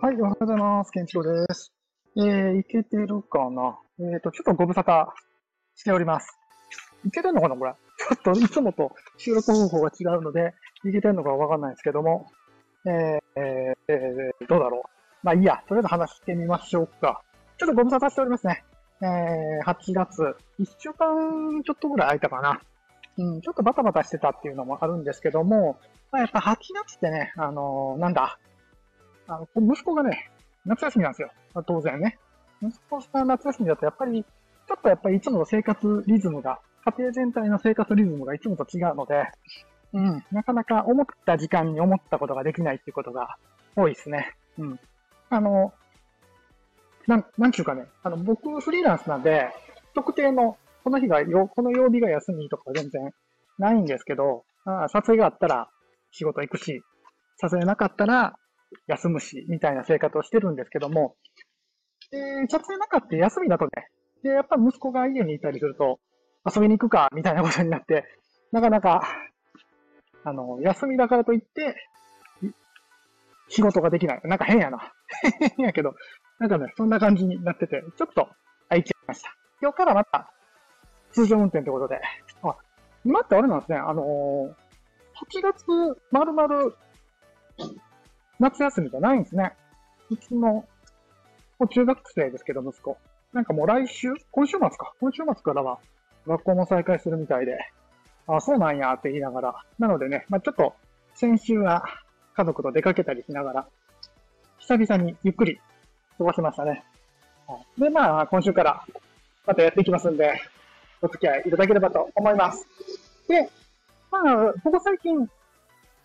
はい、おはようございます。ケンチロです。えー、いけてるかな？えっ、と、ちょっとご無沙汰しております。いけてんのかなこれ？ちょっといつもと収録方法が違うので、いけてんのかわかんないですけども、えー、えーえーどうだろう？まあいいや、とりあえず話してみましょうか。ちょっとご無沙汰しておりますね。えー、8月、1週間ちょっとぐらい空いたかな。うん、ちょっとバタバタしてたっていうのもあるんですけども、まあ、やっぱ8月ってね、あのーなんだ、あの、息子がね、夏休みなんですよ。当然ね。息子が夏休みだとやっぱり、ちょっとやっぱりいつもの生活リズムが、家庭全体の生活リズムがいつもと違うので、うん、なかなか思った時間に思ったことができないっていうことが多いですね。うん。あの、なん、なんちゅうかね、あの、僕フリーランスなんで、特定の、この日がよ、この曜日が休みとか全然ないんですけど、ああ撮影があったら仕事行くし、撮影なかったら休むし、みたいな生活をしてるんですけども、で、撮影なかった休みだとね、で、やっぱ息子が家にいたりすると、遊びに行くか、みたいなことになって、なかなか、あの、休みだからといって、仕事ができない。なんか変やな。変やけど、なんかね、そんな感じになってて、ちょっと空いちゃいました。今日からまた、通常運転ということで。あ、今ってあれなんですね、あのー8月、まるまる、夏休みじゃないんですね。うちの、もう中学生ですけど、息子。なんかもう来週今週末か。今週末からは、学校も再開するみたいで。あ、そうなんやって言いながら。なのでね、まあちょっと、先週は家族と出かけたりしながら、久々にゆっくり過ごしましたね。で、まあ今週からまたやっていきますんで、お付き合いいただければと思います。で、まあ、ここ最近、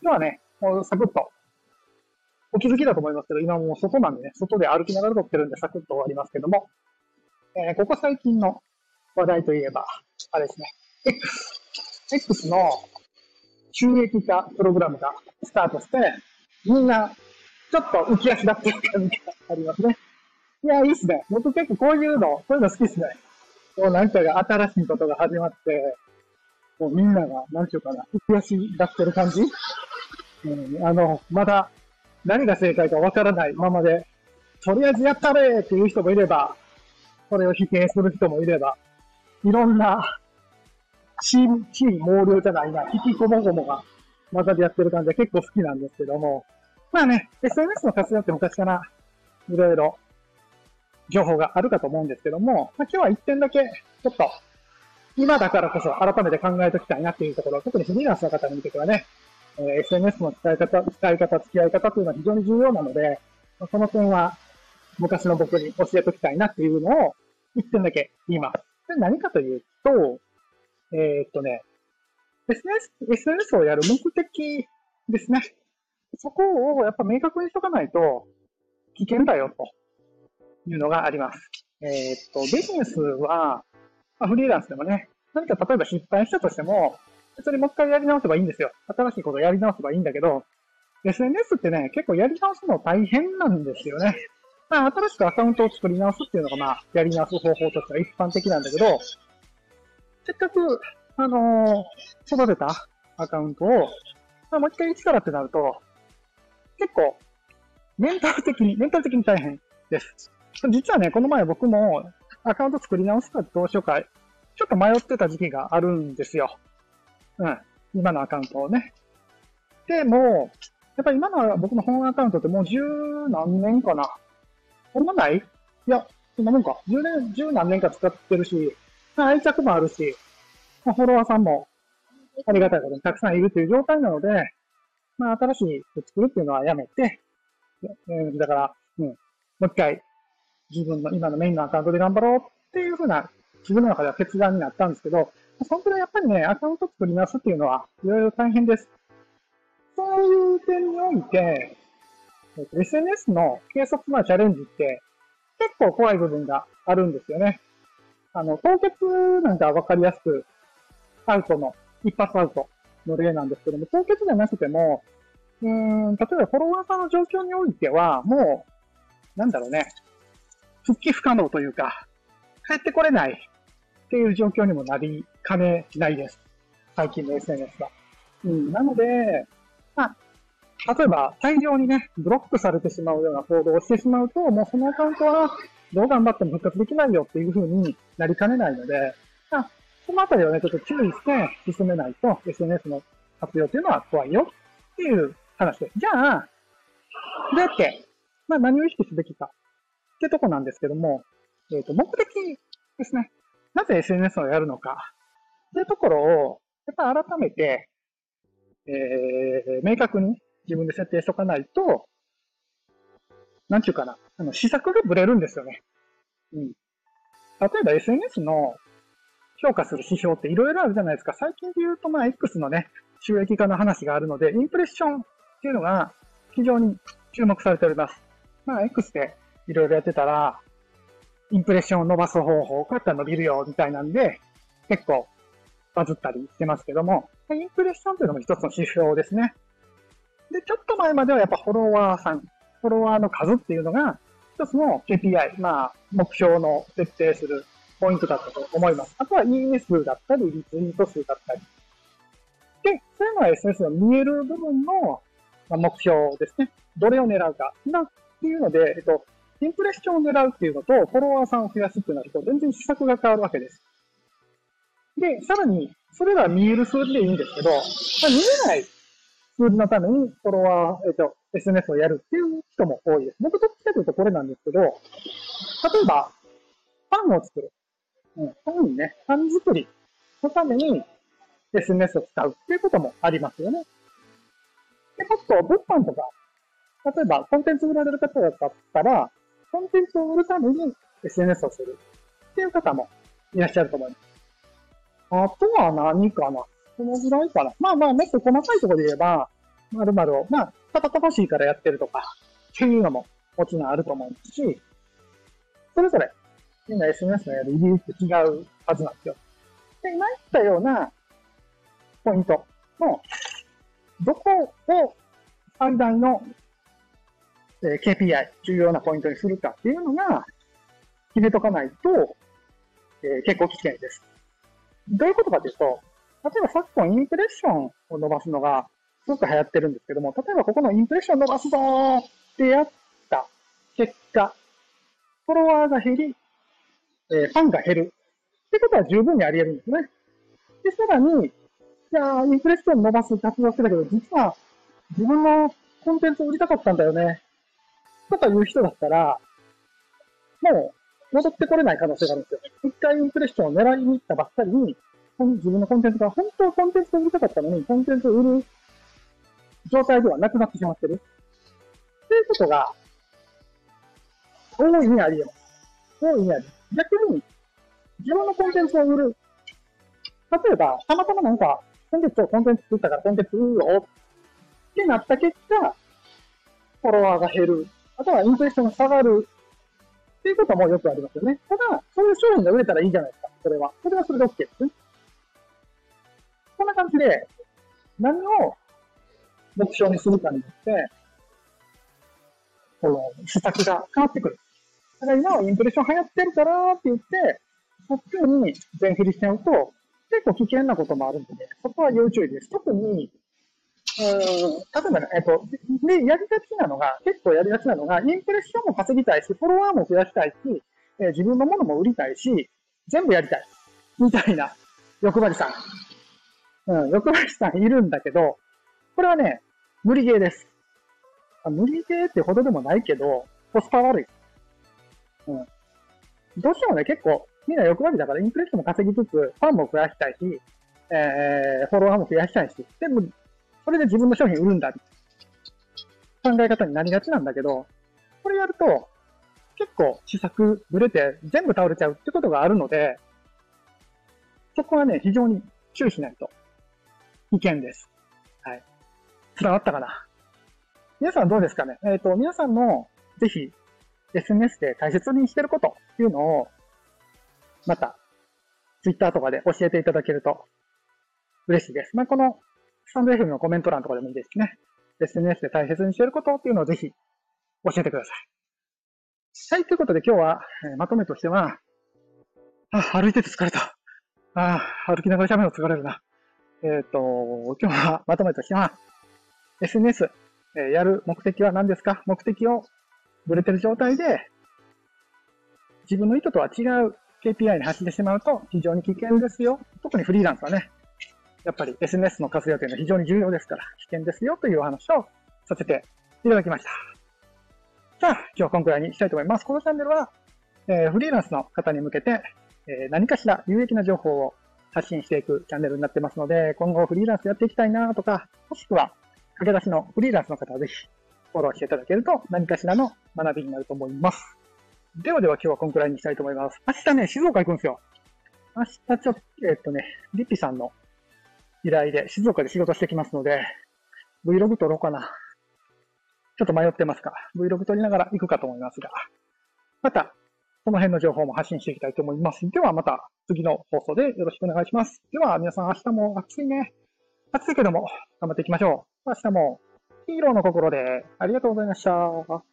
今はね、もうサクッと、お気づきだと思いますけど、今もう外なんでね、外で歩きながら撮ってるんでサクッと終わりますけども、えーここ最近の話題といえば、あれですね、X。X の収益化プログラムがスタートして、みんな、ちょっと浮き足立ってる感じがありますね。いや、いいっすね。僕結構こういうの、こういうの好きっすね。こうなんかが新しいことが始まって、こうみんなが、なんちゅうかな、浮き足立ってる感じ？うん、あの、まだ何が正解かわからないままで、とりあえずやったれっていう人もいれば、それを否定する人もいれば、いろんな、チーム、チーム毛量じゃないな、引きこもごもが混ざりやってる感じで結構好きなんですけども、まあね、SNS の活用って昔からいろいろ情報があるかと思うんですけども、まあ、今日は一点だけ、ちょっと、今だからこそ改めて考えておきたいなっていうところ、特にフリーランスの方に向けてはね、えー SNS の使い方、使い方、付き合い方というのは非常に重要なので、まあその点は昔の僕に教えておきたいなっていうのを一点だけ言います。で何かというと、えーっとね、SNS、SNS をやる目的ですね。そこをやっぱ明確にしとかないと危険だよというのがあります。えーっと、ビジネスは、まあ、フリーランスでもね、何か例えば失敗したとしても、別にもう一回やり直せばいいんですよ。新しいことをやり直せばいいんだけど、SNS ってね、結構やり直すの大変なんですよね。まあ、新しくアカウントを作り直すっていうのが、まあ、やり直す方法としては一般的なんだけど、せっかく、あのー育てたアカウントを、まあ、もう一回一からってなると、結構、メンタル的に、メンタル的に大変です。実はね、この前僕もアカウント作り直すかどうしようか、ちょっと迷ってた時期があるんですよ。うん。今のアカウントをね。でも、やっぱり今の僕の本アカウントってもう十何年かな。そんなない？いや、そんなもんか。十年、十何年か使ってるし、愛着もあるし、フォロワーさんもありがたいことにたくさんいるという状態なので、まあ新しい作るっていうのはやめて、だから、うん、もう一回自分の今のメインのアカウントで頑張ろうっていうふうな自分の中では決断になったんですけど、そのくらいやっぱりね、アカウント作り直すっていうのはいろいろ大変です。そういう点において、SNS の計測なチャレンジって結構怖い部分があるんですよね。あの、凍結なんかわかりやすくアウトの、一発アウトの例なんですけども、凍結じゃなくても、うん、例えばフォロワーさんの状況においては、もう、なんだろうね、復帰不可能というか、帰ってこれないっていう状況にもなりかねないです。最近の SNS は。うん、なので、まあ、例えば大量にね、ブロックされてしまうような行動をしてしまうと、もうそのアカウントはどう頑張っても復活できないよっていう風になりかねないので、まあそのあたりをね、ちょっと注意して進めないと SNS の活用っていうのは怖いよっていう話です。じゃあ、どうやって、まあ何を意識すべきかっていうとこなんですけども、えっ、ー、と、目的ですね。なぜ SNS をやるのかっていうところを、やっぱ改めて、えー、明確に自分で設定しとかないと、なんちゅうかな、あの、施策がブレるんですよね。うん。例えば SNS の評価する指標っていろいろあるじゃないですか。最近で言うと、まあ、X のね、収益化の話があるので、インプレッションっていうのが非常に注目されております。まあ、X でいろいろやってたら、インプレッションを伸ばす方法、こうやったら伸びるよ、みたいなんで、結構バズったりしてますけども、インプレッションというのも一つの指標ですね。で、ちょっと前まではやっぱフォロワーさん、フォロワーの数っていうのが、一つの KPI、まあ、目標の設定するポイントだったと思います。あとは、いいね数だったり、リツイート数だったり。で、そういうのは SNS の見える部分の目標ですね。どれを狙うか。な、っていうので、えっと、インプレッションを狙うっていうのと、フォロワーさんを増やすっていうのは、全然施策が変わるわけです。で、さらに、それが見える数字でいいんですけど、まあ、見えない数字のためにフォロワー、えっ、と、SNS をやるっていう人も多いです。僕とっちかというとこれなんですけど、例えば、パンを作る。うん、パンね、パン作りのために SNS を使うっていうこともありますよね。で、もっと物販とか、例えばコンテンツ売られる方だったら、コンテンツを売るために SNS をするっていう方もいらっしゃると思います。あとは何かな？このぐらいかな？まあまあ、もっと細かいところで言えば、まるまるを、まあ、たたたしいからやってるとか、っていうのももちろんあると思うし、それぞれ、みんな SNS のやる理由って違うはずなんですよ。で、今言ったようなポイントの、どこを最大のえ KPI、重要なポイントにするかっていうのが、決めとかないと、えー、結構危険です。どういうことかというと、例えば昨今インプレッションを伸ばすのがすごく流行ってるんですけども、例えばここのインプレッション伸ばすぞーってやった結果、フォロワーが減り、えー、ファンが減るってことは十分にあり得るんですね。で、さらに、じゃあ、インプレッション伸ばす活動してたけど、実は自分のコンテンツを売りたかったんだよね。とかいう人だったら、もう戻ってこれない可能性があるんですよ。一回インプレッションを狙いに行ったばっかりに、自分のコンテンツが本当はコンテンツを売りたかったのに、コンテンツを売る状態ではなくなってしまってる。っていうことが、大いにあり得ます。大いにあり。逆に、自分のコンテンツを売る。例えば、たまたまなんか、コンテンツをコンテンツ作ったからコンテンツ売るよってなった結果、フォロワーが減る。あとはインプレッションが下がる。っていうこともよくありますよね。ただ、そういう商品が売れたらいいじゃないですか。それは。それはそれで OK ですね。こんな感じで、何を目標にするかによって、この施策が変わってくる。だから今はインプレッション流行ってるからって言って、そっちに全振りしちゃうと、結構危険なこともあるんで、そこは要注意です。特に、うん、例えばね、えっと、で、やりがちなのが、結構やりがちなのが、インプレッションも稼ぎたいし、フォロワーも増やしたいし、えー、自分のものも売りたいし、全部やりたい。みたいな欲張りさん。うん、欲張りさんいるんだけど、これはね、無理ゲーです。無理ゲーってほどでもないけど、コスパ悪い。うん。どうしてもね、結構、みんな欲張りだからインプレッションも稼ぎつつ、ファンも増やしたいし、えー、フォロワーも増やしたいし、でも、それで自分の商品売るんだ。考え方になりがちなんだけど、これやると、結構施策ぶれて全部倒れちゃうってことがあるので、そこはね、非常に注意しないと危険です。はい。伝わったかな？皆さんどうですかね？えっ、ー、と、皆さんのぜひ SNS で大切にしてることっていうのを、また、Twitter とかで教えていただけると嬉しいです。まあ、このスタンド FM のコメント欄とかでもいいですね。SNS で大切にしていることっていうのをぜひ教えてください。はい、ということで今日は、えー、まとめとしては、あ、歩いてて疲れた。あ、歩きながら喋るの疲れるな。えっ、ー、と、今日はまとめとしては、SNS えやる目的は何ですか？目的をブレてる状態で、自分の意図とは違う KPI に走ってしまうと非常に危険ですよ。特にフリーランスはね、やっぱり SNS の活用というのは非常に重要ですから、危険ですよというお話をさせていただきました。じゃあ、今日はこのくらいにしたいと思います。このチャンネルは、えー、フリーランスの方に向けて、えー、何かしら有益な情報を発信していくチャンネルになってますので、今後フリーランスやっていきたいなとか、もしくは駆け出しのフリーランスの方はぜひフォローしていただけると何かしらの学びになると思います。ではでは今日はこのくらいにしたいと思います。明日ね、静岡行くんですよ。明日ちょっと、えっとね、リッピさんの依頼で静岡で仕事してきますので、Vlog 撮ろうかな。ちょっと迷ってますか Vlog 撮りながら行くかと思いますが、また、この辺の情報も発信していきたいと思います。ではまた次の放送でよろしくお願いします。では皆さん明日も暑いね。暑いけども頑張っていきましょう。明日もヒーローの心でありがとうございました。